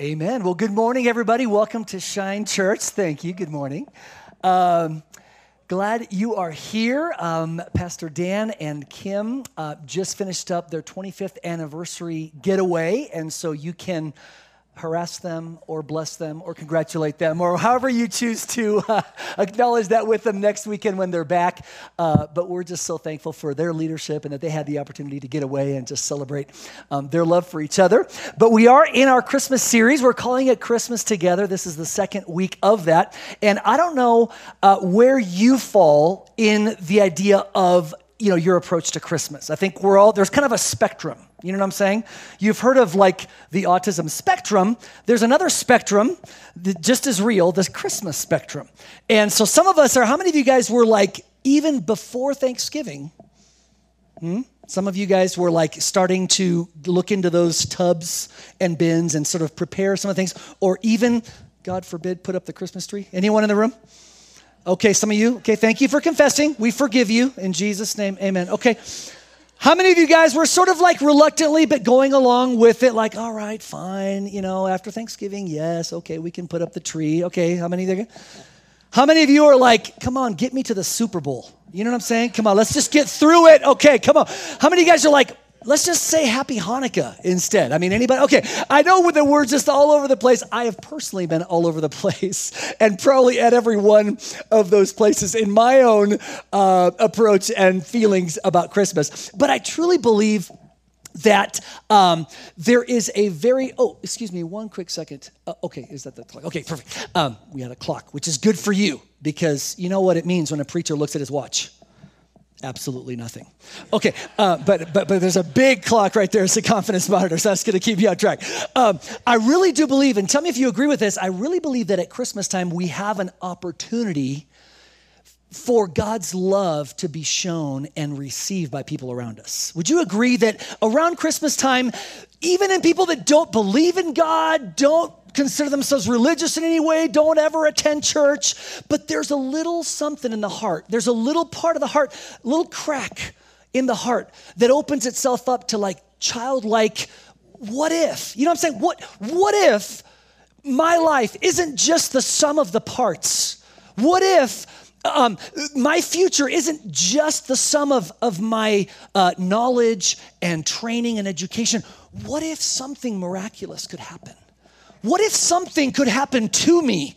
Amen. Well, good morning, everybody. Welcome to Shine Church. Thank you. Good morning. Um, glad you are here. Um, Pastor Dan and Kim uh, just finished up their 25th anniversary getaway, and so you can harass them or bless them or congratulate them or however you choose to uh, acknowledge that with them next weekend when they're back. Uh, but we're just so thankful for their leadership and that they had the opportunity to get away and just celebrate um, their love for each other. But we are in our Christmas series. We're calling it Christmas Together. This is the second week of that. And I don't know uh, where you fall in the idea of you know your approach to Christmas. I think we're all there's kind of a spectrum. You know what I'm saying? You've heard of like the autism spectrum. There's another spectrum that just as real, this Christmas spectrum. And so some of us are. How many of you guys were like even before Thanksgiving? Hmm? Some of you guys were like starting to look into those tubs and bins and sort of prepare some of the things, or even, God forbid, put up the Christmas tree. Anyone in the room? Okay, some of you. Okay, thank you for confessing. We forgive you in Jesus' name. Amen. Okay. How many of you guys were sort of like reluctantly, but going along with it, like, all right, fine, you know, after Thanksgiving, yes, okay, we can put up the tree. Okay, how many you? How many of you are like, come on, get me to the Super Bowl? You know what I'm saying? Come on, let's just get through it. Okay, come on. How many of you guys are like, Let's just say happy Hanukkah instead. I mean, anybody? Okay, I know with the words just all over the place. I have personally been all over the place and probably at every one of those places in my own uh, approach and feelings about Christmas. But I truly believe that um, there is a very oh excuse me one quick second uh, okay is that the clock okay perfect um, we had a clock which is good for you because you know what it means when a preacher looks at his watch absolutely nothing. Okay, uh, but, but, but there's a big clock right there. It's a confidence monitor, so that's going to keep you on track. Um, I really do believe, and tell me if you agree with this, I really believe that at Christmas time we have an opportunity for God's love to be shown and received by people around us. Would you agree that around Christmas time, even in people that don't believe in God, don't consider themselves religious in any way, don't ever attend church, but there's a little something in the heart. There's a little part of the heart, a little crack in the heart that opens itself up to like childlike, what if? You know what I'm saying? What, what if my life isn't just the sum of the parts? What if um, my future isn't just the sum of, of my uh, knowledge and training and education? What if something miraculous could happen? What if something could happen to me?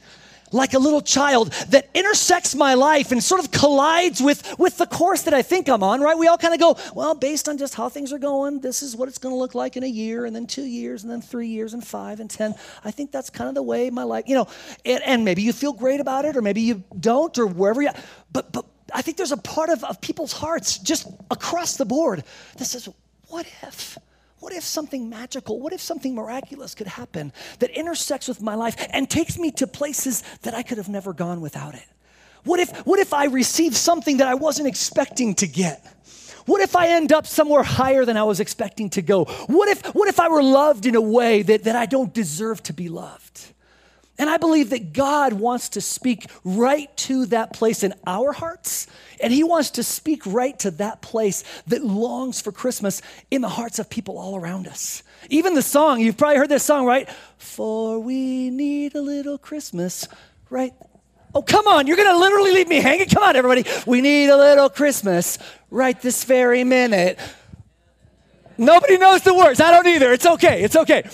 like a little child that intersects my life and sort of collides with, with the course that I think I'm on, right? We all kind of go, well, based on just how things are going, this is what it's going to look like in a year, and then two years, and then three years, and five, and 10. I think that's kind of the way my life, you know, and, and maybe you feel great about it, or maybe you don't, or wherever you, but, but I think there's a part of, of people's hearts just across the board that says, what if? What if something magical, what if something miraculous could happen that intersects with my life and takes me to places that I could have never gone without it? What if, what if I receive something that I wasn't expecting to get? What if I end up somewhere higher than I was expecting to go? What if, what if I were loved in a way that, that I don't deserve to be loved? And I believe that God wants to speak right to that place in our hearts, and He wants to speak right to that place that longs for Christmas in the hearts of people all around us. Even the song, you've probably heard this song, right? For we need a little Christmas, right? Oh, come on, you're gonna literally leave me hanging? Come on, everybody. We need a little Christmas right this very minute. Nobody knows the words. I don't either. It's okay. It's okay.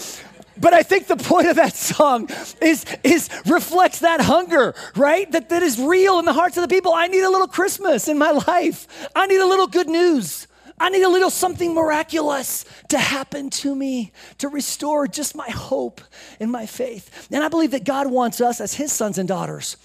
But I think the point of that song is, is reflects that hunger, right? That, that is real in the hearts of the people. I need a little Christmas in my life. I need a little good news. I need a little something miraculous to happen to me to restore just my hope and my faith. And I believe that God wants us as his sons and daughters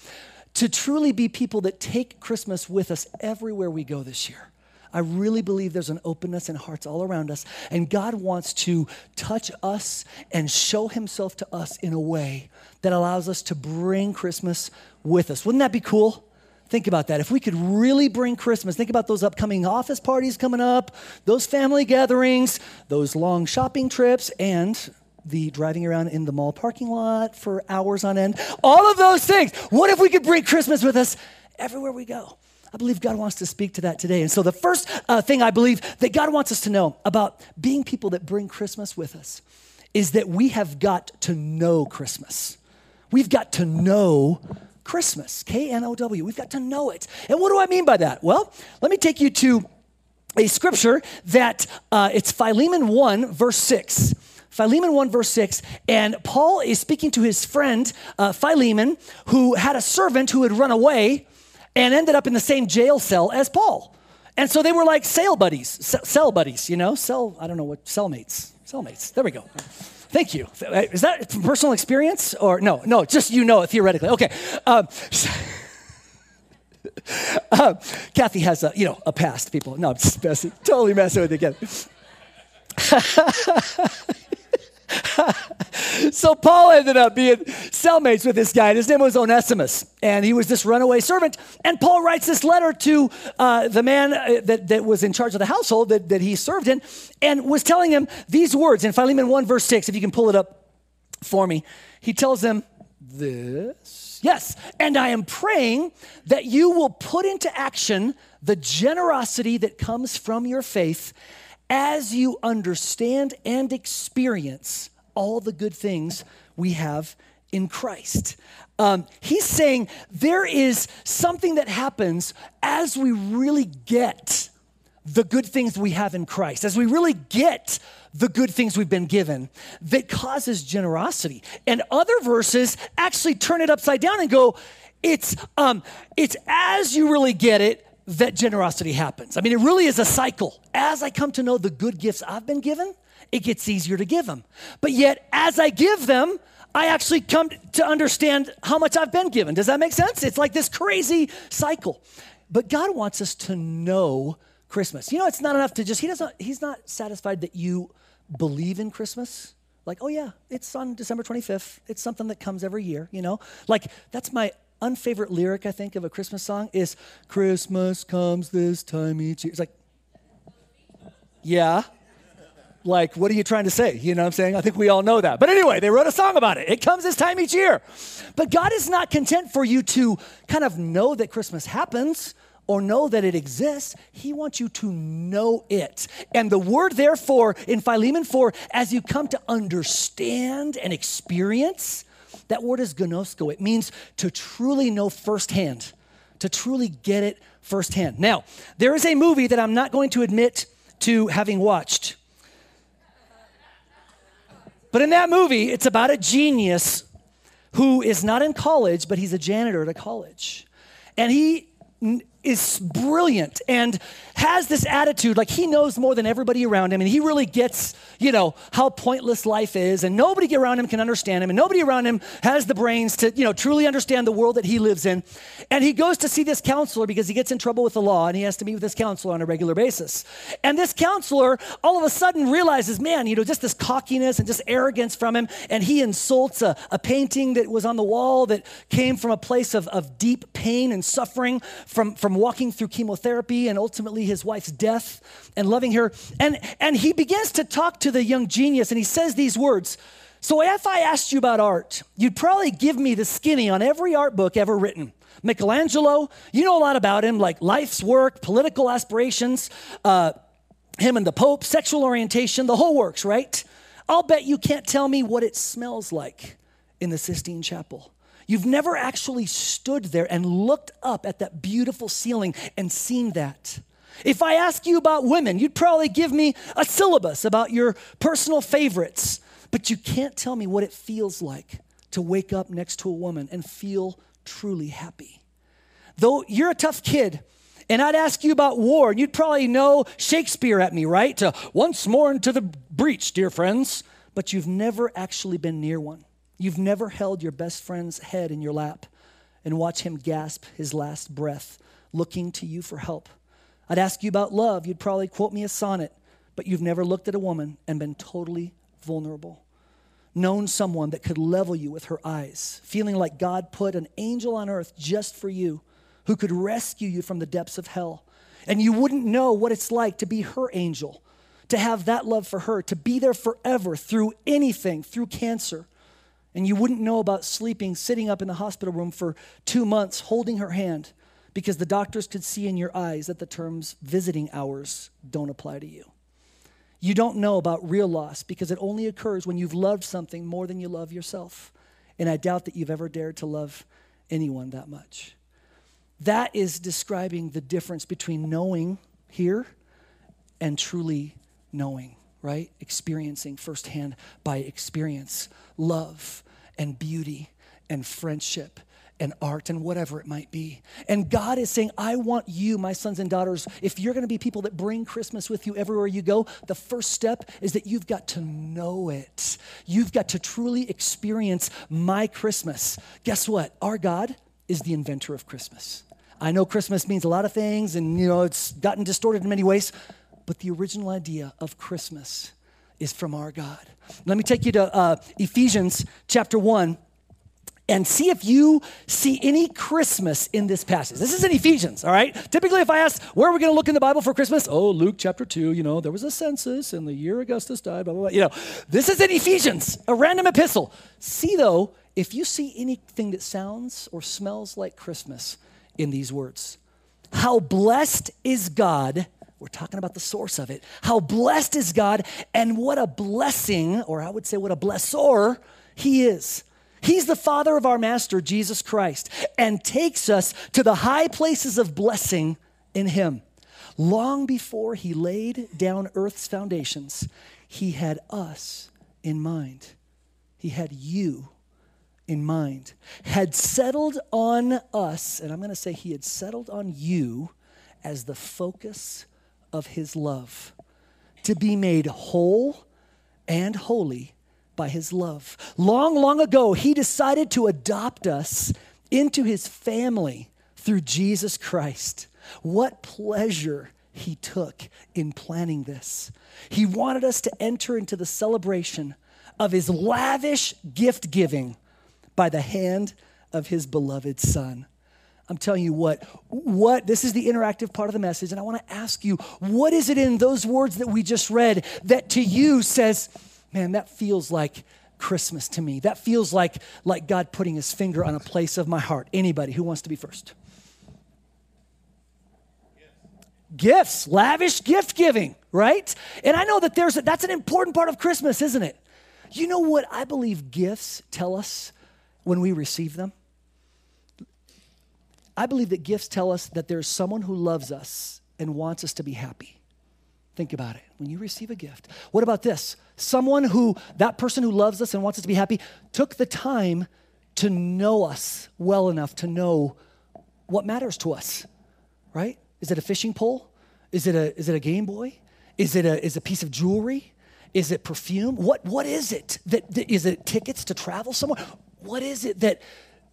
to truly be people that take Christmas with us everywhere we go this year. I really believe there's an openness in hearts all around us, and God wants to touch us and show Himself to us in a way that allows us to bring Christmas with us. Wouldn't that be cool? Think about that. If we could really bring Christmas, think about those upcoming office parties coming up, those family gatherings, those long shopping trips, and the driving around in the mall parking lot for hours on end. All of those things. What if we could bring Christmas with us everywhere we go? I believe God wants to speak to that today. And so, the first uh, thing I believe that God wants us to know about being people that bring Christmas with us is that we have got to know Christmas. We've got to know Christmas, K N O W. We've got to know it. And what do I mean by that? Well, let me take you to a scripture that uh, it's Philemon 1, verse 6. Philemon 1, verse 6, and Paul is speaking to his friend uh, Philemon, who had a servant who had run away and ended up in the same jail cell as Paul. And so they were like cell buddies, cell buddies, you know, cell, I don't know what, cellmates, cellmates. There we go. Thank you. Is that from personal experience or no? No, just you know it theoretically. Okay. Um, uh, Kathy has a, you know, a past, people. No, I'm just messing, totally messing with you again. so Paul ended up being cellmates with this guy. His name was Onesimus, and he was this runaway servant. And Paul writes this letter to uh, the man uh, that, that was in charge of the household that, that he served in, and was telling him these words in Philemon 1, verse 6, if you can pull it up for me. He tells them this. Yes, and I am praying that you will put into action the generosity that comes from your faith as you understand and experience all the good things we have in Christ. Um, he's saying there is something that happens as we really get the good things we have in Christ, as we really get the good things we've been given, that causes generosity. And other verses actually turn it upside down and go, it's, um, it's as you really get it that generosity happens. I mean, it really is a cycle. As I come to know the good gifts I've been given, it gets easier to give them. But yet, as I give them, I actually come to understand how much I've been given. Does that make sense? It's like this crazy cycle. But God wants us to know Christmas. You know, it's not enough to just, He doesn't, He's not satisfied that you believe in Christmas. Like, oh yeah, it's on December 25th. It's something that comes every year, you know? Like, that's my unfavorite lyric, I think, of a Christmas song is Christmas comes this time each year. It's like, yeah. Like, what are you trying to say? You know what I'm saying? I think we all know that. But anyway, they wrote a song about it. It comes this time each year. But God is not content for you to kind of know that Christmas happens or know that it exists. He wants you to know it. And the word, therefore, in Philemon 4, as you come to understand and experience, that word is gnosko. It means to truly know firsthand, to truly get it firsthand. Now, there is a movie that I'm not going to admit to having watched. But in that movie, it's about a genius who is not in college, but he's a janitor at a college. And he is brilliant and has this attitude like he knows more than everybody around him and he really gets you know how pointless life is and nobody around him can understand him and nobody around him has the brains to you know truly understand the world that he lives in. And he goes to see this counselor because he gets in trouble with the law and he has to meet with this counselor on a regular basis. And this counselor all of a sudden realizes man you know just this cockiness and just arrogance from him and he insults a, a painting that was on the wall that came from a place of, of deep pain and suffering from from walking through chemotherapy and ultimately his wife's death and loving her. And, and he begins to talk to the young genius and he says these words. So if I asked you about art, you'd probably give me the skinny on every art book ever written. Michelangelo, you know a lot about him, like life's work, political aspirations, uh, him and the Pope, sexual orientation, the whole works, right? I'll bet you can't tell me what it smells like in the Sistine Chapel. You've never actually stood there and looked up at that beautiful ceiling and seen that. If I ask you about women, you'd probably give me a syllabus about your personal favorites, but you can't tell me what it feels like to wake up next to a woman and feel truly happy. Though you're a tough kid, and I'd ask you about war, and you'd probably know Shakespeare at me, right? To once more into the breach, dear friends, but you've never actually been near one. You've never held your best friend's head in your lap and watch him gasp his last breath, looking to you for help. I'd ask you about love. You'd probably quote me a sonnet, but you've never looked at a woman and been totally vulnerable. Known someone that could level you with her eyes, feeling like God put an angel on earth just for you who could rescue you from the depths of hell. And you wouldn't know what it's like to be her angel, to have that love for her, to be there forever through anything, through cancer and you wouldn't know about sleeping, sitting up in the hospital room for two months, holding her hand, because the doctors could see in your eyes that the terms visiting hours don't apply to you. You don't know about real loss because it only occurs when you've loved something more than you love yourself. And I doubt that you've ever dared to love anyone that much. That is describing the difference between knowing here and truly knowing, right? Experiencing firsthand by experience love and beauty and friendship and art and whatever it might be. And God is saying, I want you, my sons and daughters, if you're going to be people that bring Christmas with you everywhere you go, the first step is that you've got to know it. You've got to truly experience my Christmas. Guess what? Our God is the inventor of Christmas. I know Christmas means a lot of things and you know it's gotten distorted in many ways, but the original idea of Christmas is from our God. Let me take you to uh, Ephesians chapter 1 and see if you see any Christmas in this passage. This is in Ephesians, all right? Typically, if I ask, where are we going to look in the Bible for Christmas? Oh, Luke chapter 2, you know, there was a census and the year Augustus died, blah, blah, blah. You know, this is in Ephesians, a random epistle. See, though, if you see anything that sounds or smells like Christmas in these words. How blessed is God we're talking about the source of it. How blessed is God, and what a blessing, or I would say, what a blessor He is. He's the Father of our Master, Jesus Christ, and takes us to the high places of blessing in Him. Long before He laid down earth's foundations, He had us in mind. He had you in mind, had settled on us, and I'm going to say He had settled on you as the focus of His love, to be made whole and holy by his love. Long, long ago, he decided to adopt us into his family through Jesus Christ. What pleasure he took in planning this. He wanted us to enter into the celebration of his lavish gift giving by the hand of his beloved son. I'm telling you what, what, this is the interactive part of the message, and I want to ask you, what is it in those words that we just read that to you says, man, that feels like Christmas to me. That feels like, like God putting his finger on a place of my heart. Anybody who wants to be first? Gifts, lavish gift giving, right? And I know that there's a, that's an important part of Christmas, isn't it? You know what I believe gifts tell us when we receive them? I believe that gifts tell us that there's someone who loves us and wants us to be happy. Think about it. When you receive a gift, what about this? Someone who, that person who loves us and wants us to be happy, took the time to know us well enough to know what matters to us, right? Is it a fishing pole? Is it a, is it a Game Boy? Is it a, is it a piece of jewelry? Is it perfume? What, what is it? That, that, is it tickets to travel somewhere? What is it that,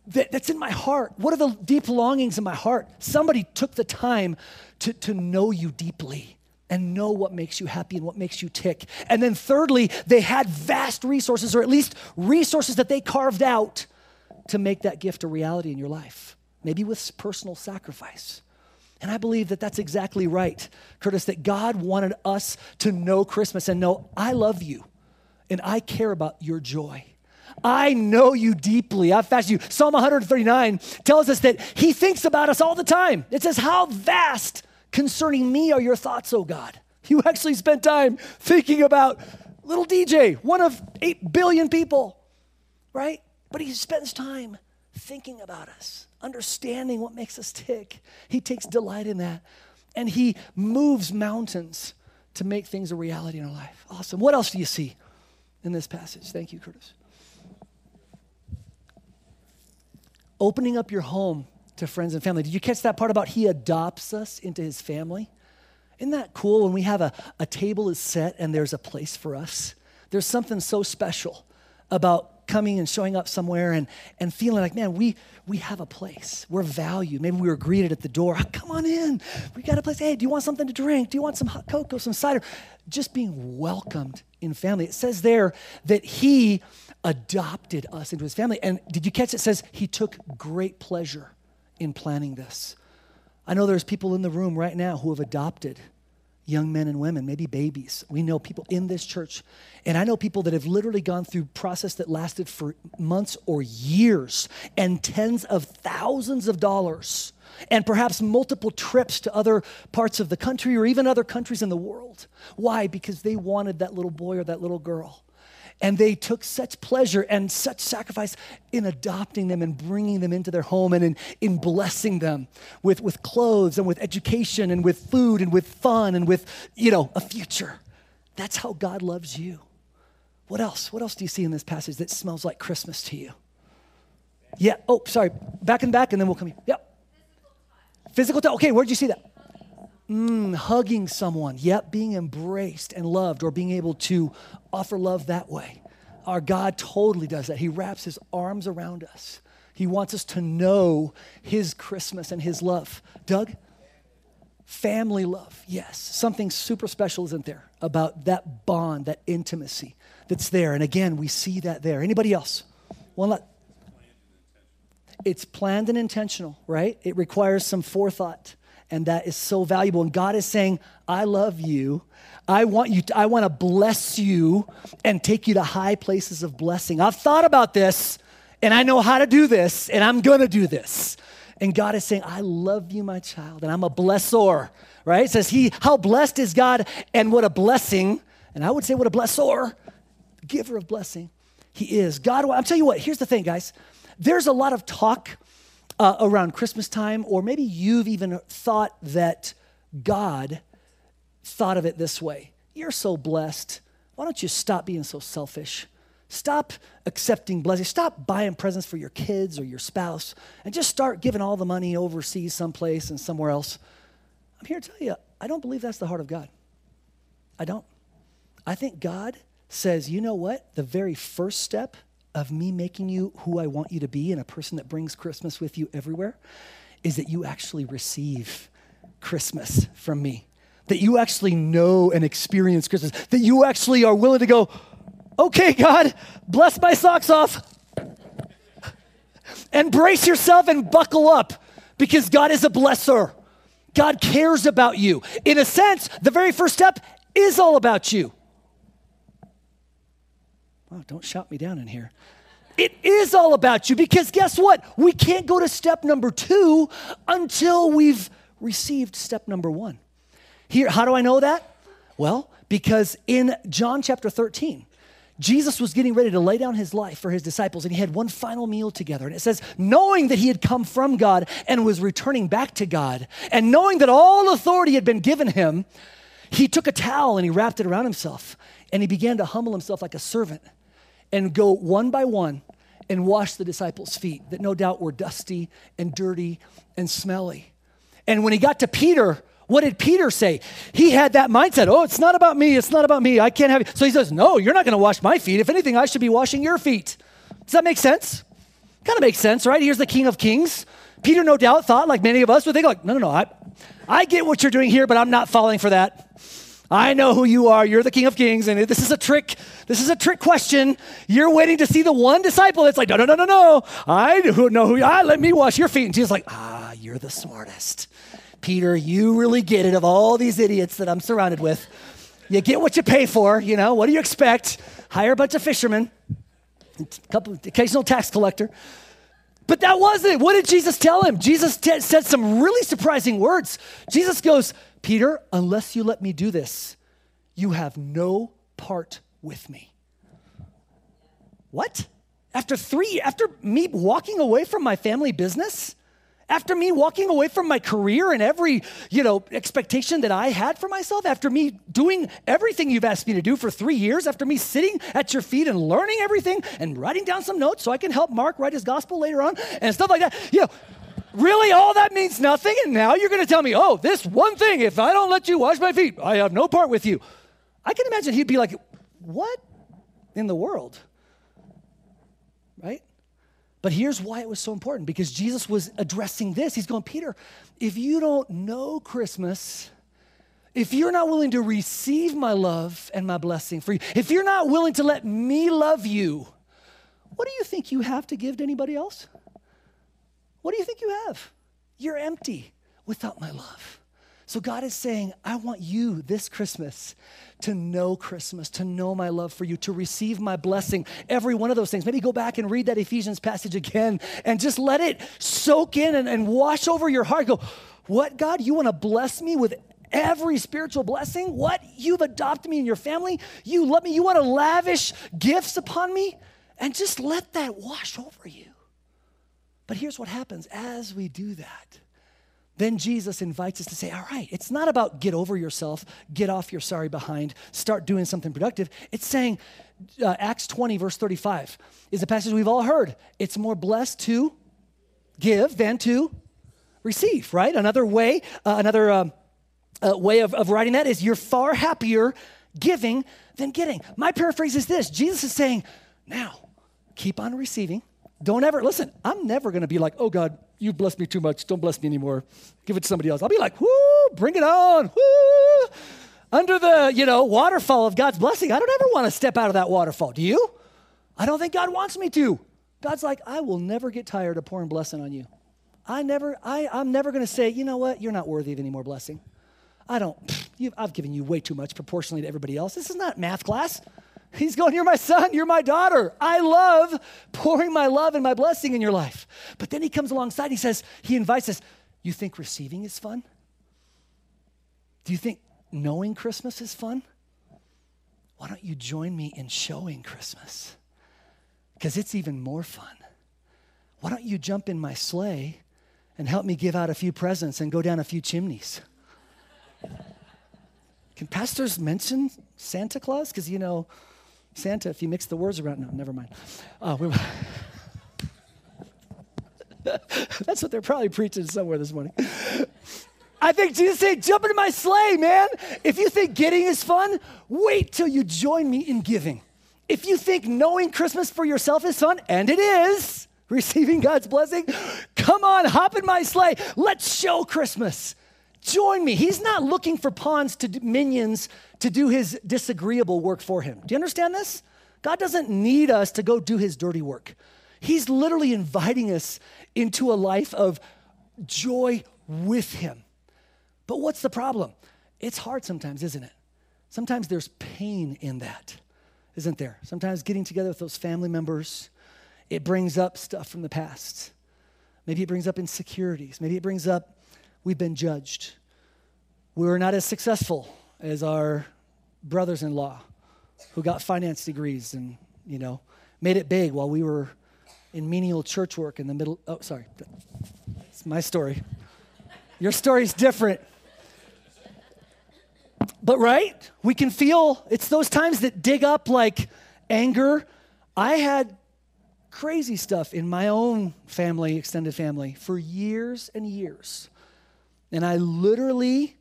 that, that's in my heart? What are the deep longings in my heart? Somebody took the time to, to know you deeply and know what makes you happy and what makes you tick. And then, thirdly, they had vast resources, or at least resources that they carved out to make that gift a reality in your life, maybe with personal sacrifice. And I believe that that's exactly right, Curtis, that God wanted us to know Christmas and know, I love you and I care about your joy. I know you deeply. I've fasted you. Psalm 139 tells us that He thinks about us all the time. It says, How vast concerning me are your thoughts, O God. You actually spent time thinking about little DJ, one of 8 billion people, right? But he spends time thinking about us, understanding what makes us tick. He takes delight in that. And he moves mountains to make things a reality in our life. Awesome. What else do you see in this passage? Thank you, Curtis. Opening up your home to friends and family. Did you catch that part about he adopts us into his family? Isn't that cool when we have a, a table is set and there's a place for us? There's something so special about coming and showing up somewhere and, and feeling like, man, we, we have a place. We're valued. Maybe we were greeted at the door. Oh, come on in. We got a place. Hey, do you want something to drink? Do you want some hot cocoa, some cider? Just being welcomed in family. It says there that he adopted us into his family. And did you catch it? it says he took great pleasure in planning this. I know there's people in the room right now who have adopted young men and women, maybe babies. We know people in this church. And I know people that have literally gone through process that lasted for months or years and tens of thousands of dollars and perhaps multiple trips to other parts of the country or even other countries in the world. Why? Because they wanted that little boy or that little girl. And they took such pleasure and such sacrifice in adopting them and bringing them into their home and in, in blessing them with, with clothes and with education and with food and with fun and with, you know, a future. That's how God loves you. What else? What else do you see in this passage that smells like Christmas to you? Yeah. Oh, sorry. Back and back, and then we'll come. Yep. Physical touch. Okay, where'd you see that? Mm, hugging someone. Yep, being embraced and loved, or being able to offer love that way. Our God totally does that. He wraps his arms around us. He wants us to know his Christmas and his love. Doug? Family love. Yes. Something super special isn't there about that bond, that intimacy that's there. And again, we see that there. Anybody else? One let it's planned and intentional, right? It requires some forethought, and that is so valuable. And God is saying, I love you. I want you to, I want to bless you and take you to high places of blessing. I've thought about this and I know how to do this and I'm going to do this. And God is saying, I love you, my child, and I'm a blessor, right? It says he, how blessed is God and what a blessing. And I would say what a blessor, giver of blessing he is. God, I'm telling you what, here's the thing, guys. There's a lot of talk uh, around Christmas time, or maybe you've even thought that God thought of it this way You're so blessed. Why don't you stop being so selfish? Stop accepting blessings. Stop buying presents for your kids or your spouse and just start giving all the money overseas someplace and somewhere else. I'm here to tell you, I don't believe that's the heart of God. I don't. I think God says, you know what? The very first step of me making you who I want you to be and a person that brings Christmas with you everywhere is that you actually receive Christmas from me. That you actually know and experience Christmas. That you actually are willing to go, okay, God, bless my socks off. and brace yourself and buckle up because God is a blesser. God cares about you. In a sense, the very first step is all about you. Oh, don't shout me down in here. It is all about you because guess what? We can't go to step number two until we've received step number one. Here, how do I know that? Well, because in John chapter 13, Jesus was getting ready to lay down his life for his disciples, and he had one final meal together. And it says, knowing that he had come from God and was returning back to God, and knowing that all authority had been given him, he took a towel and he wrapped it around himself, and he began to humble himself like a servant and go one by one and wash the disciples' feet that no doubt were dusty and dirty and smelly. And when he got to Peter, what did Peter say? He had that mindset oh, it's not about me, it's not about me, I can't have it. So he says, no, you're not gonna wash my feet. If anything, I should be washing your feet. Does that make sense? Kind of makes sense, right? Here's the King of Kings. Peter, no doubt, thought, like many of us would think, like, no, no, no, I, I get what you're doing here, but I'm not falling for that. I know who you are. You're the King of Kings, and this is a trick. This is a trick question. You're waiting to see the one disciple that's like, no, no, no, no, no. I know who you are. Let me wash your feet. And Jesus like, ah, you're the smartest. Peter, you really get it of all these idiots that I'm surrounded with. You get what you pay for, you know. What do you expect? Hire a bunch of fishermen, a couple occasional tax collector. But that wasn't. What did Jesus tell him? Jesus t- said some really surprising words. Jesus goes, Peter, unless you let me do this, you have no part with me. What? After three, after me walking away from my family business, after me walking away from my career and every, you know, expectation that I had for myself, after me doing everything you've asked me to do for three years, after me sitting at your feet and learning everything and writing down some notes so I can help Mark write his gospel later on and stuff like that, you know, Really, all that means nothing? And now you're going to tell me, oh, this one thing, if I don't let you wash my feet, I have no part with you. I can imagine he'd be like, what in the world? But here's why it was so important because Jesus was addressing this. He's going, Peter, if you don't know Christmas, if you're not willing to receive my love and my blessing for you, if you're not willing to let me love you, what do you think you have to give to anybody else? What do you think you have? You're empty without my love. So God is saying, I want you this Christmas to know Christmas, to know my love for you, to receive my blessing, every one of those things. Maybe go back and read that Ephesians passage again and just let it soak in and, and wash over your heart. Go, what, God? You want to bless me with every spiritual blessing? What? You've adopted me in your family? You love me? You want to lavish gifts upon me? And just let that wash over you. But here's what happens as we do that then Jesus invites us to say, all right, it's not about get over yourself, get off your sorry behind, start doing something productive. It's saying, uh, Acts 20, verse 35, is a passage we've all heard. It's more blessed to give than to receive, right? Another way, uh, another um, uh, way of, of writing that is you're far happier giving than getting. My paraphrase is this Jesus is saying, now keep on receiving. Don't ever, listen, I'm never going to be like, oh God, you've blessed me too much. Don't bless me anymore. Give it to somebody else. I'll be like, whoo, bring it on. Whoo. Under the, you know, waterfall of God's blessing. I don't ever want to step out of that waterfall. Do you? I don't think God wants me to. God's like, I will never get tired of pouring blessing on you. I never, I, I'm never going to say, you know what, you're not worthy of any more blessing. I don't, I've given you way too much proportionally to everybody else. This is not math class. He's going, You're my son, you're my daughter. I love pouring my love and my blessing in your life. But then he comes alongside, he says, He invites us, You think receiving is fun? Do you think knowing Christmas is fun? Why don't you join me in showing Christmas? Because it's even more fun. Why don't you jump in my sleigh and help me give out a few presents and go down a few chimneys? Can pastors mention Santa Claus? Because, you know, Santa, if you mix the words around, no, never mind. Uh, we, that's what they're probably preaching somewhere this morning. I think Jesus said, jump into my sleigh, man. If you think getting is fun, wait till you join me in giving. If you think knowing Christmas for yourself is fun, and it is, receiving God's blessing, come on, hop in my sleigh. Let's show Christmas. Join me. He's not looking for pawns to minions to do his disagreeable work for him. Do you understand this? God doesn't need us to go do his dirty work. He's literally inviting us into a life of joy with him. But what's the problem? It's hard sometimes, isn't it? Sometimes there's pain in that, isn't there? Sometimes getting together with those family members, it brings up stuff from the past. Maybe it brings up insecurities. Maybe it brings up we've been judged. We were not as successful as our brothers in law who got finance degrees and, you know, made it big while we were in menial church work in the middle. Oh, sorry. It's my story. Your story's different. But, right? We can feel it's those times that dig up like anger. I had crazy stuff in my own family, extended family, for years and years. And I literally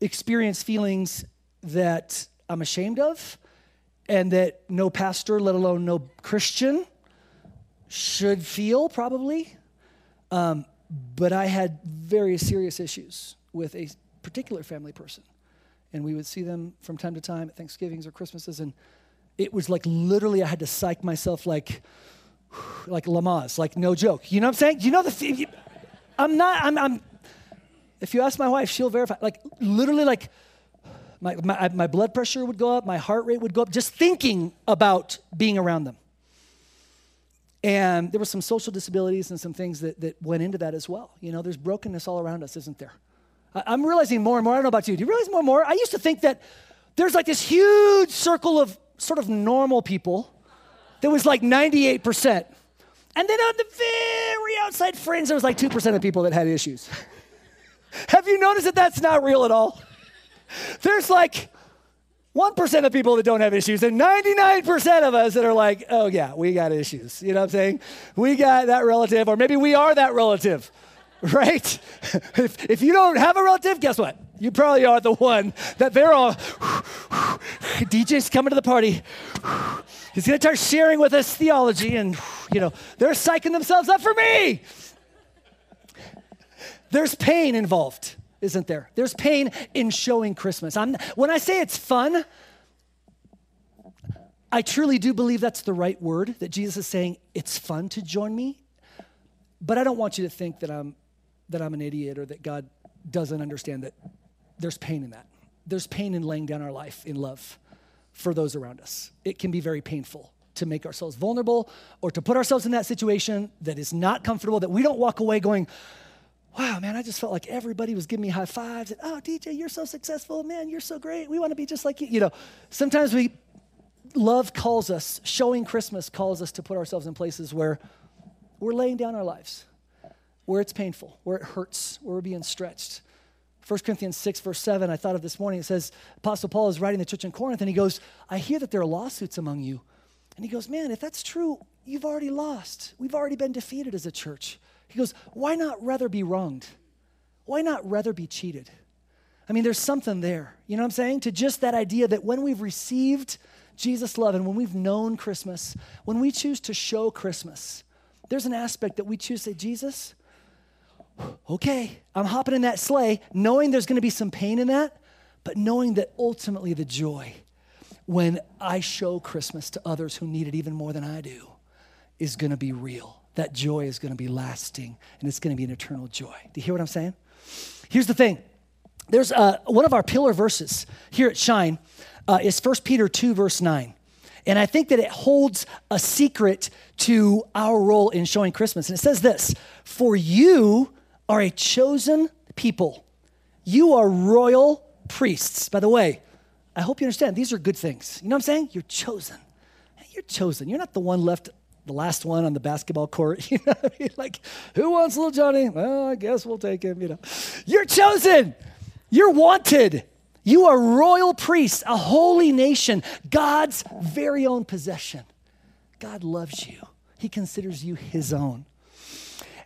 experienced feelings that I'm ashamed of and that no pastor, let alone no Christian, should feel probably. Um, but I had very serious issues with a particular family person. And we would see them from time to time at Thanksgivings or Christmases. And it was like literally I had to psych myself like, like Lamaze, like no joke. You know what I'm saying? You know the, I'm not, I'm, I'm if you ask my wife, she'll verify. Like, literally, like, my, my, my blood pressure would go up, my heart rate would go up, just thinking about being around them. And there were some social disabilities and some things that, that went into that as well. You know, there's brokenness all around us, isn't there? I, I'm realizing more and more. I don't know about you. Do you realize more and more? I used to think that there's like this huge circle of sort of normal people that was like 98%. And then on the very outside fringe, there was like 2% of people that had issues. Have you noticed that that's not real at all? There's like 1% of people that don't have issues, and 99% of us that are like, oh, yeah, we got issues. You know what I'm saying? We got that relative, or maybe we are that relative, right? if, if you don't have a relative, guess what? You probably are the one that they're all, DJ's coming to the party. He's going to start sharing with us theology, and, you know, they're psyching themselves up for me. There's pain involved, isn't there? There's pain in showing Christmas. I'm, when I say it's fun, I truly do believe that's the right word, that Jesus is saying it's fun to join me. But I don't want you to think that I'm, that I'm an idiot or that God doesn't understand that there's pain in that. There's pain in laying down our life in love for those around us. It can be very painful to make ourselves vulnerable or to put ourselves in that situation that is not comfortable, that we don't walk away going, wow, man, I just felt like everybody was giving me high fives. And, oh, DJ, you're so successful. Man, you're so great. We want to be just like you. You know, sometimes we, love calls us, showing Christmas calls us to put ourselves in places where we're laying down our lives, where it's painful, where it hurts, where we're being stretched. 1 Corinthians 6, verse 7, I thought of this morning. It says, Apostle Paul is writing the church in Corinth, and he goes, I hear that there are lawsuits among you. And he goes, Man, if that's true, you've already lost. We've already been defeated as a church. He goes, Why not rather be wronged? Why not rather be cheated? I mean, there's something there. You know what I'm saying? To just that idea that when we've received Jesus' love and when we've known Christmas, when we choose to show Christmas, there's an aspect that we choose to say, Jesus, okay, I'm hopping in that sleigh, knowing there's going to be some pain in that, but knowing that ultimately the joy when I show Christmas to others who need it even more than I do is going to be real. That joy is going to be lasting and it's going to be an eternal joy. Do you hear what I'm saying? Here's the thing there's uh, one of our pillar verses here at Shine uh, is 1 Peter 2, verse 9. And I think that it holds a secret to our role in showing Christmas. And it says this For you are a chosen people, you are royal priests. By the way, I hope you understand these are good things. You know what I'm saying? You're chosen. You're chosen. You're not the one left, the last one on the basketball court. You know I mean? Like, who wants little Johnny? Well, I guess we'll take him, you know. You're chosen. You're wanted. You are royal priests, a holy nation, God's very own possession. God loves you, He considers you His own.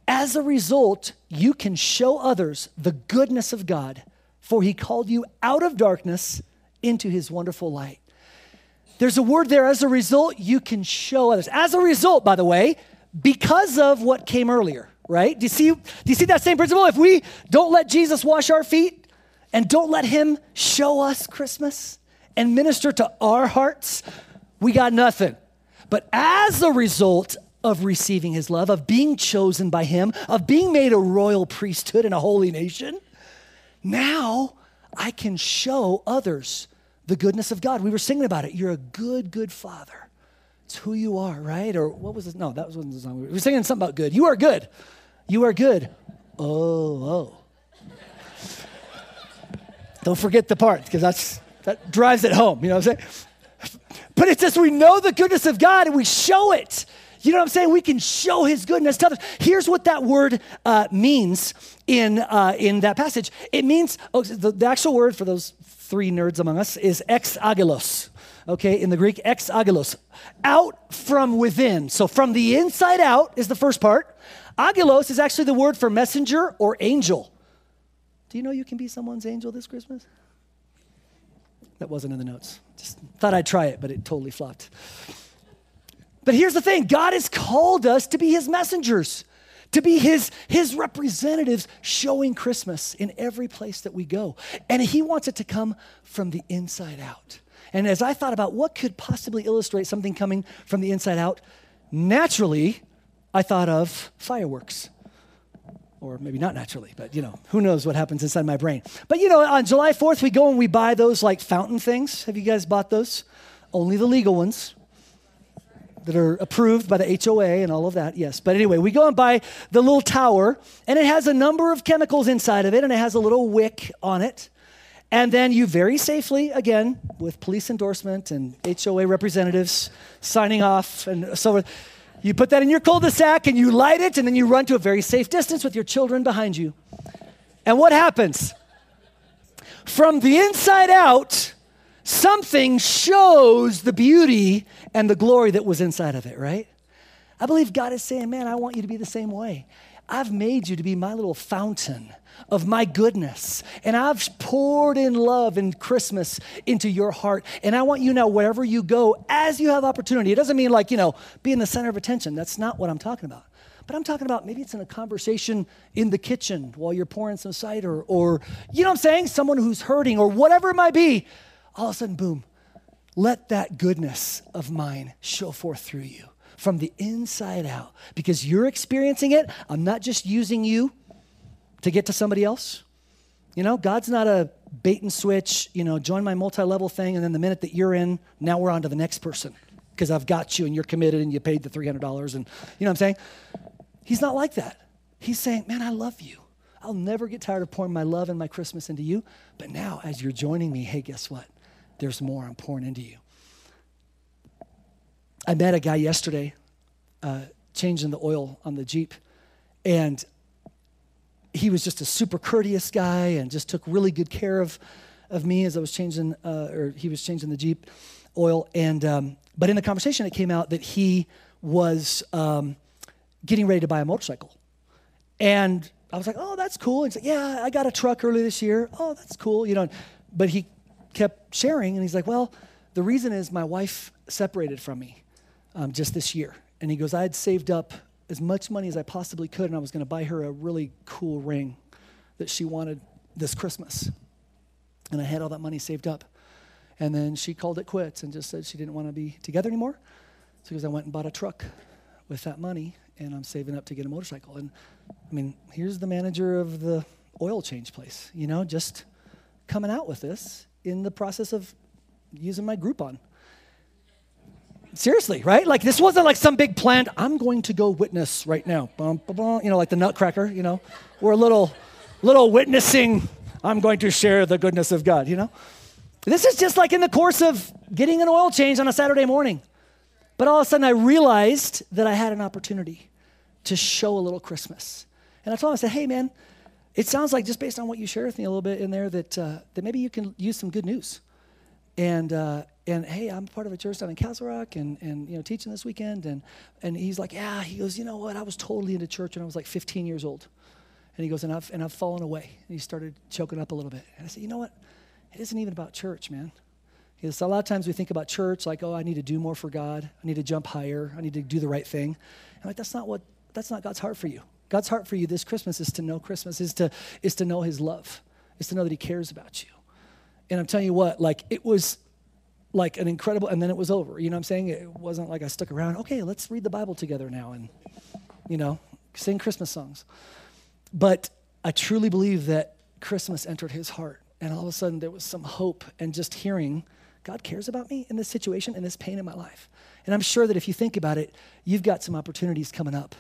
As a result, you can show others the goodness of God, for He called you out of darkness into His wonderful light. There's a word there, as a result, you can show others. As a result, by the way, because of what came earlier, right? Do you see, do you see that same principle? If we don't let Jesus wash our feet, and don't let Him show us Christmas and minister to our hearts, we got nothing. But as a result of receiving His love, of being chosen by Him, of being made a royal priesthood and a holy nation, now I can show others the goodness of God. We were singing about it. You're a good, good father. It's who you are, right? Or what was it? No, that wasn't the song. We were singing something about good. You are good. You are good. Oh, oh. Don't forget the part because that's that drives it home. You know what I'm saying? But it's just we know the goodness of God and we show it. You know what I'm saying? We can show His goodness to others. Here's what that word uh, means in uh, in that passage. It means oh, the, the actual word for those three nerds among us is ex agelos. Okay, in the Greek, ex agelos, out from within. So from the inside out is the first part. Agelos is actually the word for messenger or angel. Do you know you can be someone's angel this Christmas? That wasn't in the notes. Just thought I'd try it, but it totally flopped. But here's the thing God has called us to be his messengers, to be his, his representatives showing Christmas in every place that we go. And he wants it to come from the inside out. And as I thought about what could possibly illustrate something coming from the inside out, naturally, I thought of fireworks or maybe not naturally, but you know, who knows what happens inside my brain. But you know, on July 4th, we go and we buy those like fountain things. Have you guys bought those? Only the legal ones that are approved by the HOA and all of that, yes. But anyway, we go and buy the little tower, and it has a number of chemicals inside of it, and it has a little wick on it. And then you very safely, again, with police endorsement and HOA representatives signing off and so forth you put that in your cul de sac and you light it, and then you run to a very safe distance with your children behind you. And what happens? From the inside out, something shows the beauty and the glory that was inside of it, right? I believe God is saying, Man, I want you to be the same way. I've made you to be my little fountain of my goodness. And I've poured in love and Christmas into your heart. And I want you now, wherever you go, as you have opportunity. It doesn't mean like, you know, be in the center of attention. That's not what I'm talking about. But I'm talking about maybe it's in a conversation in the kitchen while you're pouring some cider, or, you know what I'm saying? Someone who's hurting, or whatever it might be. All of a sudden, boom, let that goodness of mine show forth through you from the inside out because you're experiencing it. I'm not just using you to get to somebody else. You know, God's not a bait and switch, you know, join my multi level thing, and then the minute that you're in, now we're on to the next person because I've got you and you're committed and you paid the $300 and you know what I'm saying? He's not like that. He's saying, man, I love you. I'll never get tired of pouring my love and my Christmas into you. But now, as you're joining me, hey, guess what? There's more I'm pouring into you. I met a guy yesterday uh, changing the oil on the Jeep, and he was just a super courteous guy and just took really good care of, of me as I was changing, uh, or he was changing the Jeep oil. And um, but in the conversation, it came out that he was um, getting ready to buy a motorcycle, and I was like, "Oh, that's cool." He's like, "Yeah, I got a truck early this year. Oh, that's cool." You know, but he kept sharing, and he's like, "Well, the reason is my wife separated from me um, just this year." And he goes, "I had saved up as much money as I possibly could, and I was going to buy her a really cool ring that she wanted this Christmas. And I had all that money saved up. And then she called it quits and just said she didn't want to be together anymore. So because I went and bought a truck with that money, and I'm saving up to get a motorcycle. And I mean, here's the manager of the oil change place, you know, just coming out with this in the process of using my Groupon. Seriously, right? Like this wasn't like some big plan. I'm going to go witness right now. Bum, bum, bum, you know, like the Nutcracker. You know, we're a little, little witnessing. I'm going to share the goodness of God. You know, this is just like in the course of getting an oil change on a Saturday morning. But all of a sudden, I realized that I had an opportunity to show a little Christmas. And I told him, I said, "Hey, man, it sounds like just based on what you shared with me a little bit in there that uh, that maybe you can use some good news." And uh, and hey, I'm part of a church down in Castle Rock and, and you know, teaching this weekend. And, and he's like, yeah, he goes, you know what? I was totally into church when I was like 15 years old. And he goes, and I've, and I've fallen away. And he started choking up a little bit. And I said, you know what? It isn't even about church, man. Goes, a lot of times we think about church like, oh, I need to do more for God. I need to jump higher. I need to do the right thing. I'm like, that's not what, that's not God's heart for you. God's heart for you this Christmas is to know Christmas, is to, is to know his love, is to know that he cares about you. And I'm telling you what, like it was like an incredible, and then it was over. You know what I'm saying? It wasn't like I stuck around. Okay, let's read the Bible together now and, you know, sing Christmas songs. But I truly believe that Christmas entered his heart. And all of a sudden there was some hope and just hearing, God cares about me in this situation, and this pain in my life. And I'm sure that if you think about it, you've got some opportunities coming up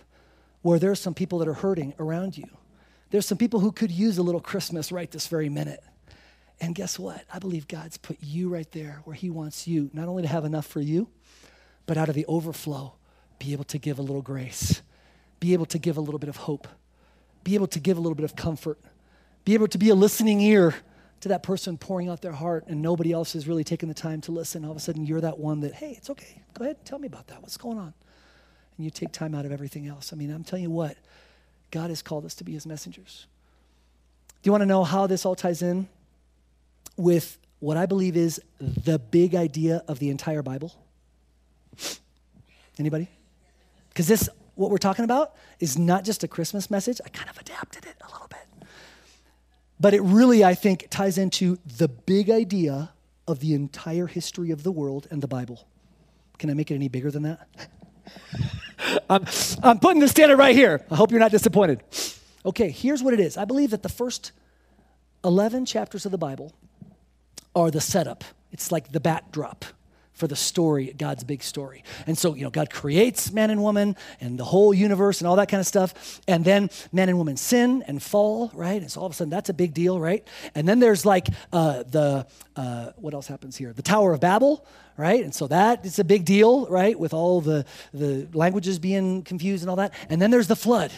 where there's some people that are hurting around you. There's some people who could use a little Christmas right this very minute. And guess what? I believe God's put you right there where He wants you, not only to have enough for you, but out of the overflow, be able to give a little grace, be able to give a little bit of hope, be able to give a little bit of comfort, be able to be a listening ear to that person pouring out their heart and nobody else is really taking the time to listen. All of a sudden, you're that one that, hey, it's okay. Go ahead, and tell me about that. What's going on? And you take time out of everything else. I mean, I'm telling you what, God has called us to be His messengers. Do you want to know how this all ties in with what I believe is the big idea of the entire Bible? Anybody? Because this, what we're talking about, is not just a Christmas message. I kind of adapted it a little bit. But it really, I think, ties into the big idea of the entire history of the world and the Bible. Can I make it any bigger than that? I'm, I'm putting the standard right here. I hope you're not disappointed. Okay, here's what it is. I believe that the first 11 chapters of the Bible are the setup. It's like the backdrop for the story, God's big story. And so, you know, God creates man and woman and the whole universe and all that kind of stuff. And then man and woman sin and fall, right? And so all of a sudden that's a big deal, right? And then there's like uh, the, uh, what else happens here? The Tower of Babel, right? And so that is a big deal, right? With all the, the languages being confused and all that. And then there's the flood,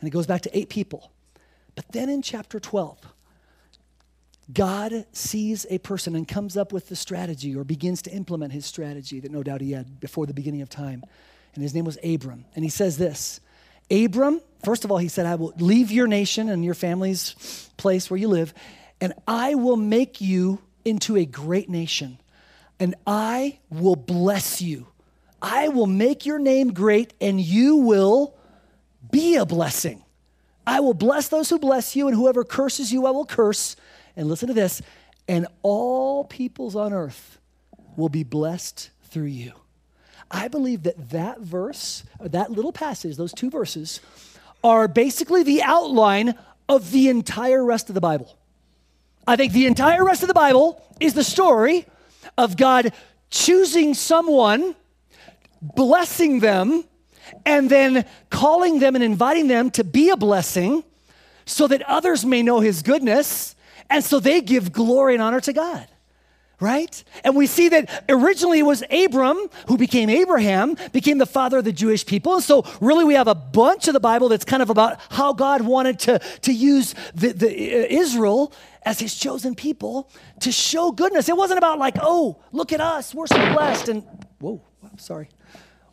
and it goes back to eight people. But then in chapter 12, God sees a person and comes up with the strategy or begins to implement his strategy that no doubt he had before the beginning of time. And his name was Abram. And he says this Abram, first of all, he said, I will leave your nation and your family's place where you live, and I will make you into a great nation, and I will bless you. I will make your name great, and you will be a blessing. I will bless those who bless you, and whoever curses you, I will curse and listen to this and all peoples on earth will be blessed through you. I believe that that verse, that little passage, those two verses, are basically the outline of the entire rest of the Bible. I think the entire rest of the Bible is the story of God choosing someone, blessing them, and then calling them and inviting them to be a blessing so that others may know his goodness and so they give glory and honor to God right? And we see that originally it was Abram who became Abraham, became the father of the Jewish people. And so, really, we have a bunch of the Bible that's kind of about how God wanted to, to use the, the uh, Israel as his chosen people to show goodness. It wasn't about, like, oh, look at us, we're so blessed. And, whoa, I'm sorry.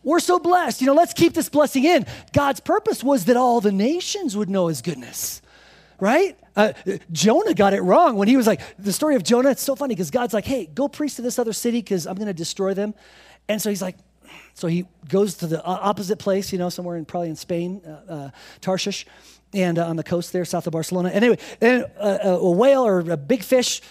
We're so blessed. You know, let's keep this blessing in. God's purpose was that all the nations would know his goodness right? Uh, Jonah got it wrong when he was like, the story of Jonah, it's so funny because God's like, hey, go preach to this other city because I'm going to destroy them. And so he's like, so he goes to the opposite place, you know, somewhere in probably in Spain, uh, uh, Tarshish, and uh, on the coast there, south of Barcelona. Anyway, then a, a, whale or a big fish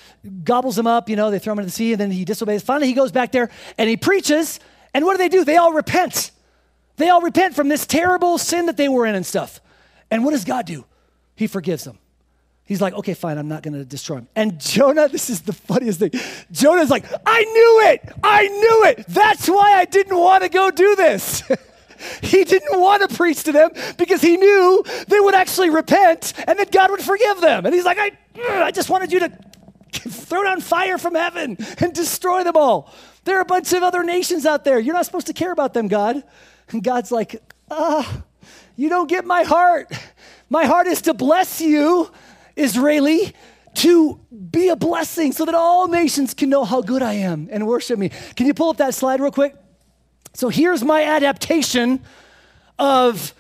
gobbles him up, you know, they throw him into the sea, and then he disobeys. Finally, he goes back there and he preaches, and what do they do? They all repent. They all repent from this terrible sin that they were in and stuff. And what does God do? He forgives them. He's like, okay, fine, I'm not gonna destroy him. And Jonah, this is the funniest thing. Jonah's like, I knew it! I knew it! That's why I didn't wanna go do this. he didn't wanna preach to them because he knew they would actually repent and that God would forgive them. And he's like, I, I just wanted you to throw down fire from heaven and destroy them all. There are a bunch of other nations out there. You're not supposed to care about them, God. And God's like, ah, you don't get my heart. My heart is to bless you, Israeli, to be a blessing so that all nations can know how good I am and worship me. Can you pull up that slide real quick? So here's my adaptation of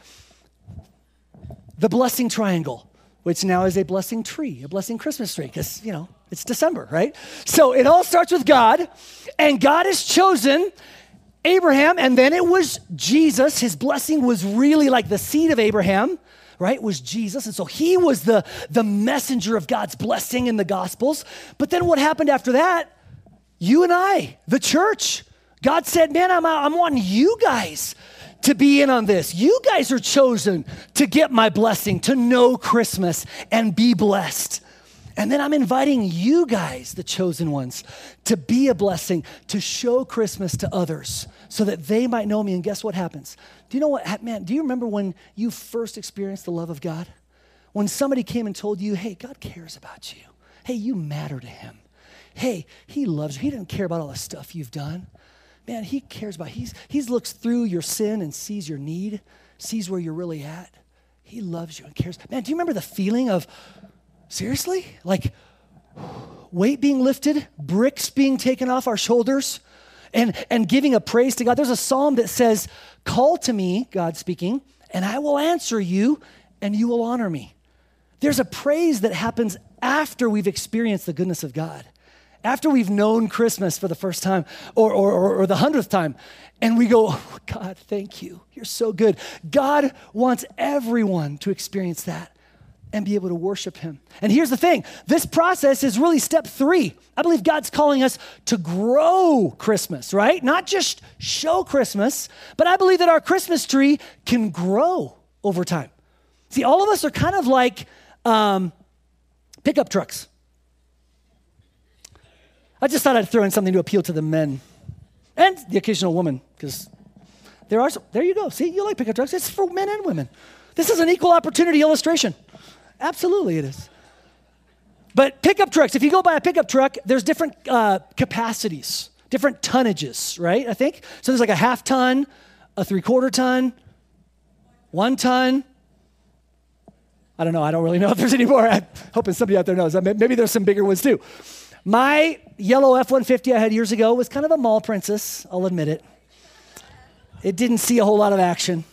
the blessing triangle, which now is a blessing tree, a blessing Christmas tree, because, you know, it's December, right? So it all starts with God, and God has chosen Abraham, and then it was Jesus. His blessing was really like the seed of Abraham right, was Jesus. And so he was the, the messenger of God's blessing in the Gospels. But then what happened after that? You and I, the church, God said, Man, I'm, I'm wanting you guys to be in on this. You guys are chosen to get my blessing, to know Christmas and be blessed. And then I'm inviting you guys, the chosen ones, to be a blessing, to show Christmas to others so that they might know me. And guess what happens? Do you know what, man, do you remember when you first experienced the love of God? When somebody came and told you, hey, God cares about you. Hey, you matter to him. Hey, he loves you. He doesn't care about all the stuff you've done. Man, he cares about, he's, he looks through your sin and sees your need, sees where you're really at. He loves you and cares. Man, do you remember the feeling of, seriously? Like, weight being lifted, bricks being taken off our shoulders, and, and giving a praise to God. There's a psalm that says, Call to me, God speaking, and I will answer you, and you will honor me. There's a praise that happens after we've experienced the goodness of God, after we've known Christmas for the first time or, or, or, or the hundredth time, and we go, oh, God, thank you. You're so good. God wants everyone to experience that and be able to worship Him. And here's the thing this process is really step three. I believe God's calling us to grow Christmas, right? Not just show Christmas, but I believe that our Christmas tree can grow over time. See, all of us are kind of like um, pickup trucks. I just thought I'd throw in something to appeal to the men and the occasional woman, because there are, some, there you go. See, you like pickup trucks. It's for men and women. This is an equal opportunity illustration. Absolutely, it is. But pickup trucks, if you go buy a pickup truck, there's different uh, capacities, different tonnages, right? I think. So there's like a half ton, a three quarter ton, one ton. I don't know. I don't really know if there's any more. I'm hoping somebody out there knows. Maybe there's some bigger ones too. My yellow F 150 I had years ago was kind of a mall princess, I'll admit it. It didn't see a whole lot of action.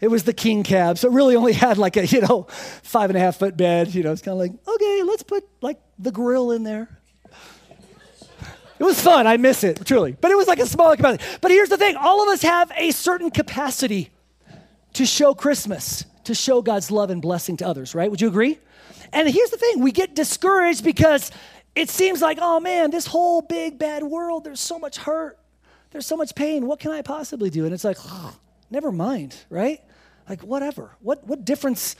It was the king cab, so it really only had like a you know five and a half foot bed. You know, it's kind of like okay, let's put like the grill in there. It was fun. I miss it truly, but it was like a small capacity. But here's the thing: all of us have a certain capacity to show Christmas, to show God's love and blessing to others. Right? Would you agree? And here's the thing: we get discouraged because it seems like, oh man, this whole big bad world. There's so much hurt. There's so much pain. What can I possibly do? And it's like, oh, never mind, right? Like, whatever. What, what difference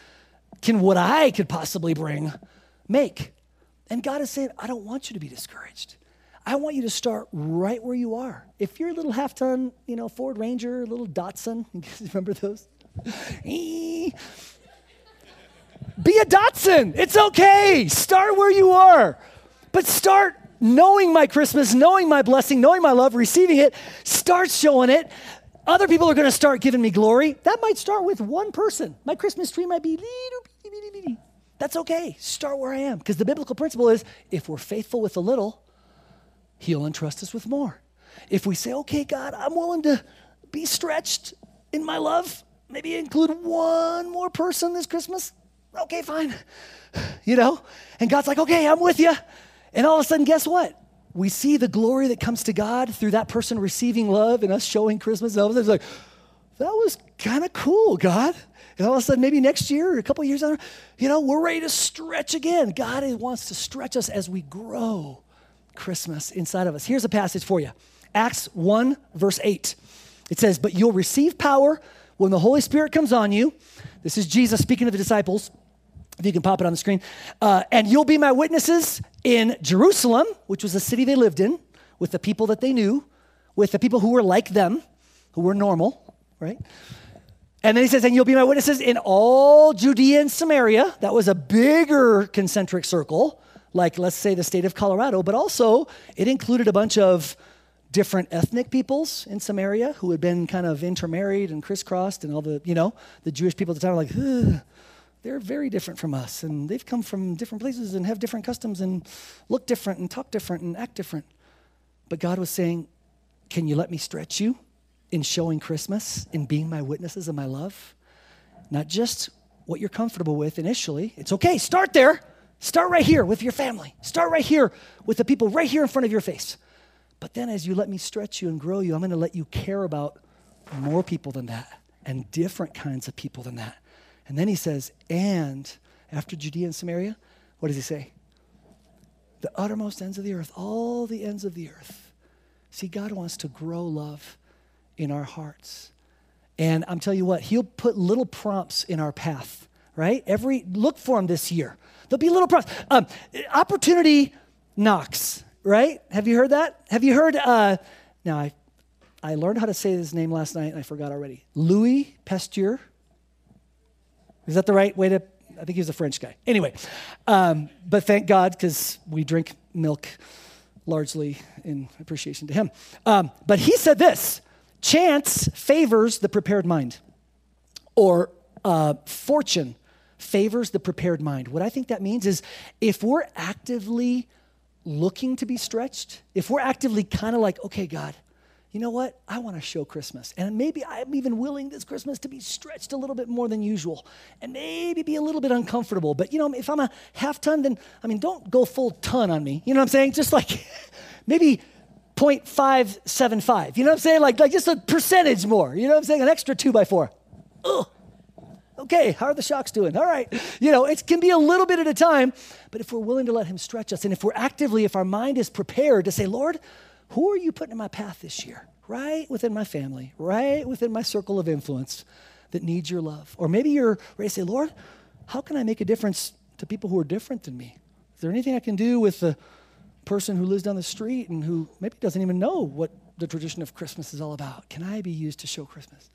can what I could possibly bring make? And God is saying, I don't want you to be discouraged. I want you to start right where you are. If you're a little half ton, you know, Ford Ranger, a little Datsun, remember those? be a Datsun. It's okay. Start where you are. But start knowing my Christmas, knowing my blessing, knowing my love, receiving it. Start showing it. Other people are going to start giving me glory. That might start with one person. My Christmas tree might be little. That's okay. Start where I am. Because the biblical principle is if we're faithful with a little, He'll entrust us with more. If we say, okay, God, I'm willing to be stretched in my love, maybe include one more person this Christmas, okay, fine. You know? And God's like, okay, I'm with you. And all of a sudden, guess what? We see the glory that comes to God through that person receiving love and us showing Christmas. And all of a sudden, it's like, that was kind of cool, God. And all of a sudden, maybe next year or a couple years later, you know, we're ready to stretch again. God wants to stretch us as we grow Christmas inside of us. Here's a passage for you Acts 1, verse 8. It says, But you'll receive power when the Holy Spirit comes on you. This is Jesus speaking to the disciples. If you can pop it on the screen. Uh, and you'll be my witnesses in Jerusalem, which was the city they lived in, with the people that they knew, with the people who were like them, who were normal, right? And then he says, and you'll be my witnesses in all Judea and Samaria. That was a bigger concentric circle, like let's say the state of Colorado, but also it included a bunch of different ethnic peoples in Samaria who had been kind of intermarried and crisscrossed, and all the, you know, the Jewish people at the time were like, Ugh they're very different from us, and they've come from different places and have different customs and look different and talk different and act different. But God was saying, Can you let me stretch you in showing Christmas, in being my witnesses of my love? Not just what you're comfortable with initially. It's okay, start there. Start right here with your family. Start right here with the people right here in front of your face. But then as you let me stretch you and grow you, I'm going to let you care about more people than that and different kinds of people than that. And then he says, and after Judea and Samaria, what does he say? The uttermost ends of the earth, all the ends of the earth. See, God wants to grow love in our hearts. And I'm telling you what, he'll put little prompts in our path, right? Every look for him this year. There'll be little prompts. Um, opportunity knocks, right? Have you heard that? Have you heard? Uh, now I, I learned how to say his name last night and I forgot already. Louis Pasteur. Is that the right way to? I think he was a French guy. Anyway, um, but thank God because we drink milk largely in appreciation to him. Um, but he said this chance favors the prepared mind, or uh, fortune favors the prepared mind. What I think that means is if we're actively looking to be stretched, if we're actively kind of like, okay, God, you know what? I want to show Christmas. And maybe I'm even willing this Christmas to be stretched a little bit more than usual and maybe be a little bit uncomfortable. But, you know, if I'm a half ton, then, I mean, don't go full ton on me. You know what I'm saying? Just like maybe 0.575. You know what I'm saying? Like, like just a percentage more. You know what I'm saying? An extra two by four. Ugh. Okay, how are the shocks doing? All right. You know, it can be a little bit at a time, but if we're willing to let Him stretch us and if we're actively, if our mind is prepared to say, Lord, who are you putting in my path this year? Right within my family, right within my circle of influence that needs your love. Or maybe you're ready to say, Lord, how can I make a difference to people who are different than me? Is there anything I can do with the person who lives down the street and who maybe doesn't even know what the tradition of Christmas is all about? Can I be used to show Christmas?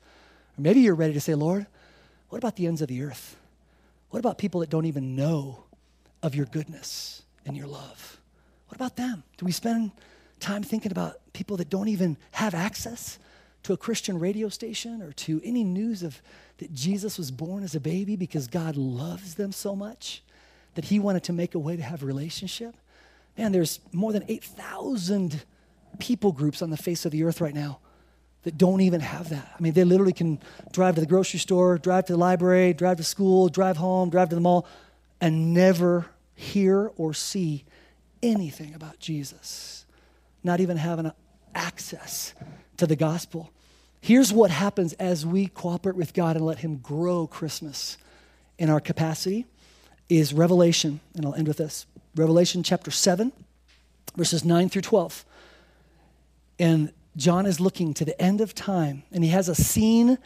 Or maybe you're ready to say, Lord, what about the ends of the earth? What about people that don't even know of your goodness and your love? What about them? Do we spend time thinking about people that don't even have access to a Christian radio station or to any news of that Jesus was born as a baby because God loves them so much that he wanted to make a way to have a relationship. Man, there's more than 8,000 people groups on the face of the earth right now that don't even have that. I mean, they literally can drive to the grocery store, drive to the library, drive to school, drive home, drive to the mall, and never hear or see anything about Jesus not even having access to the gospel. Here's what happens as we cooperate with God and let Him grow Christmas in our capacity is Revelation, and I'll end with this. Revelation chapter 7, verses 9 through 12. And John is looking to the end of time, and he has a scene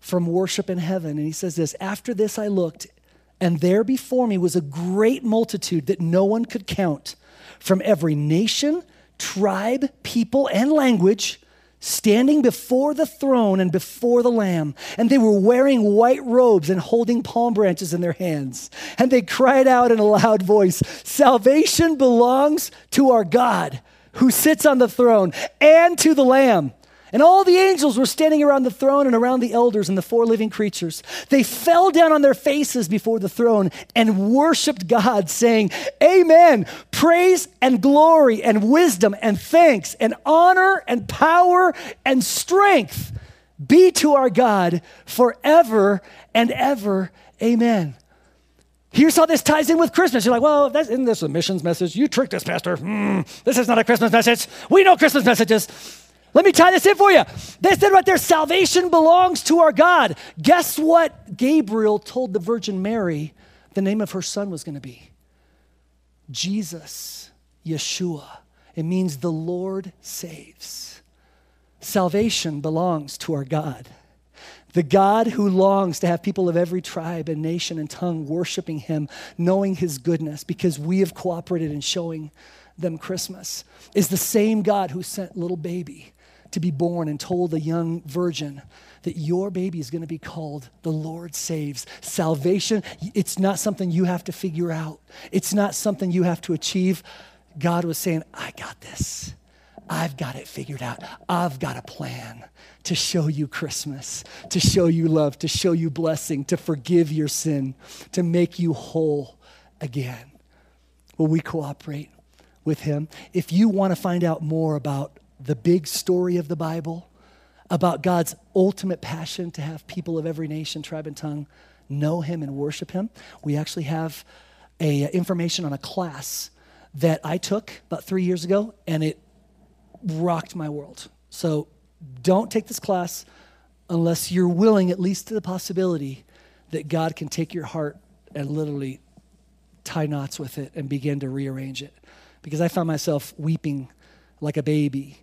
from worship in heaven. And he says this After this, I looked, And there before me was a great multitude that no one could count from every nation, tribe, people, and language standing before the throne and before the Lamb. And they were wearing white robes and holding palm branches in their hands. And they cried out in a loud voice Salvation belongs to our God who sits on the throne and to the Lamb. And all the angels were standing around the throne and around the elders and the four living creatures. They fell down on their faces before the throne and worshiped God, saying, Amen. Praise and glory and wisdom and thanks and honor and power and strength be to our God forever and ever. Amen. Here's how this ties in with Christmas. You're like, well, that's, isn't this a missions message? You tricked us, Pastor. Mm, this is not a Christmas message. We know Christmas messages. Let me tie this in for you. They said right there, salvation belongs to our God. Guess what Gabriel told the Virgin Mary the name of her son was going to be? Jesus, Yeshua. It means the Lord saves. Salvation belongs to our God. The God who longs to have people of every tribe and nation and tongue worshiping him, knowing his goodness, because we have cooperated in showing them Christmas, is the same God who sent little baby to be born and told a young virgin that your baby is going to be called the Lord saves. Salvation, it's not something you have to figure out, it's not something you have to achieve. God was saying, I got this. I've got it figured out. I've got a plan to show you Christmas, to show you love, to show you blessing, to forgive your sin, to make you whole again. Will we cooperate with Him? If you want to find out more about the big story of the Bible, about God's ultimate passion to have people of every nation, tribe, and tongue know Him and worship Him, we actually have a uh, information on a class that I took about three years ago, and it rocked my world. So don't take this class unless you're willing, at least to the possibility, that God can take your heart and literally tie knots with it and begin to rearrange it. Because I found myself weeping like a baby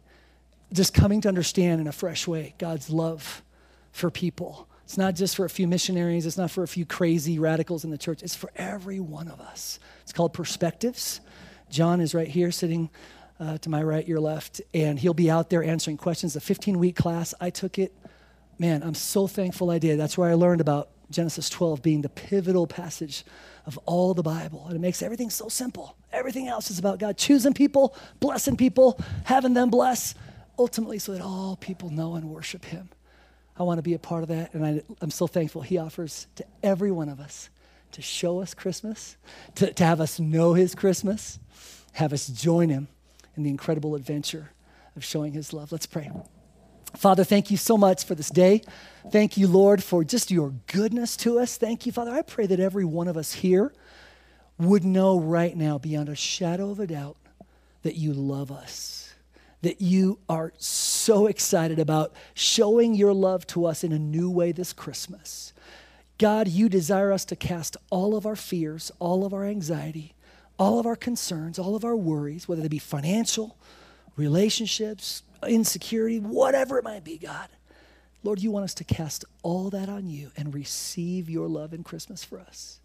just coming to understand in a fresh way God's love for people. It's not just for a few missionaries, it's not for a few crazy radicals in the church, it's for every one of us. It's called Perspectives. John is right here sitting uh, to my right, your left, and he'll be out there answering questions. The 15 week class, I took it. Man, I'm so thankful I did. That's where I learned about Genesis 12 being the pivotal passage of all the Bible. And it makes everything so simple. Everything else is about God choosing people, blessing people, having them bless ultimately so that all people know and worship him. I want to be a part of that, and I, am so thankful he offers to every one of us to show us Christmas, to, to have us know his Christmas, have us join him in the incredible adventure of showing his love. Let's pray. Father, thank you so much for this day. Thank you, Lord, for just your goodness to us. Thank you, Father. I pray that every one of us here would know right now, beyond a shadow of a doubt, that you love us that you are so excited about showing your love to us in a new way this Christmas. God, you desire us to cast all of our fears, all of our anxiety, all of our concerns, all of our worries, whether they be financial, relationships, insecurity, whatever it might be, God. Lord, you want us to cast all that on you and receive your love in Christmas for us.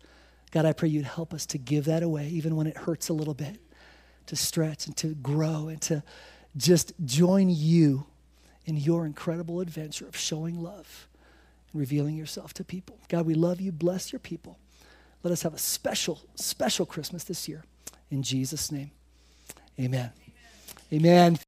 God, I pray you'd help us to give that away, even when it hurts a little bit, to stretch and to grow and to just join you in your incredible adventure of showing love and revealing yourself to people. God, we love you. Bless your people. Let us have a special, special Christmas this year. In Jesus' name, amen. Amen. amen.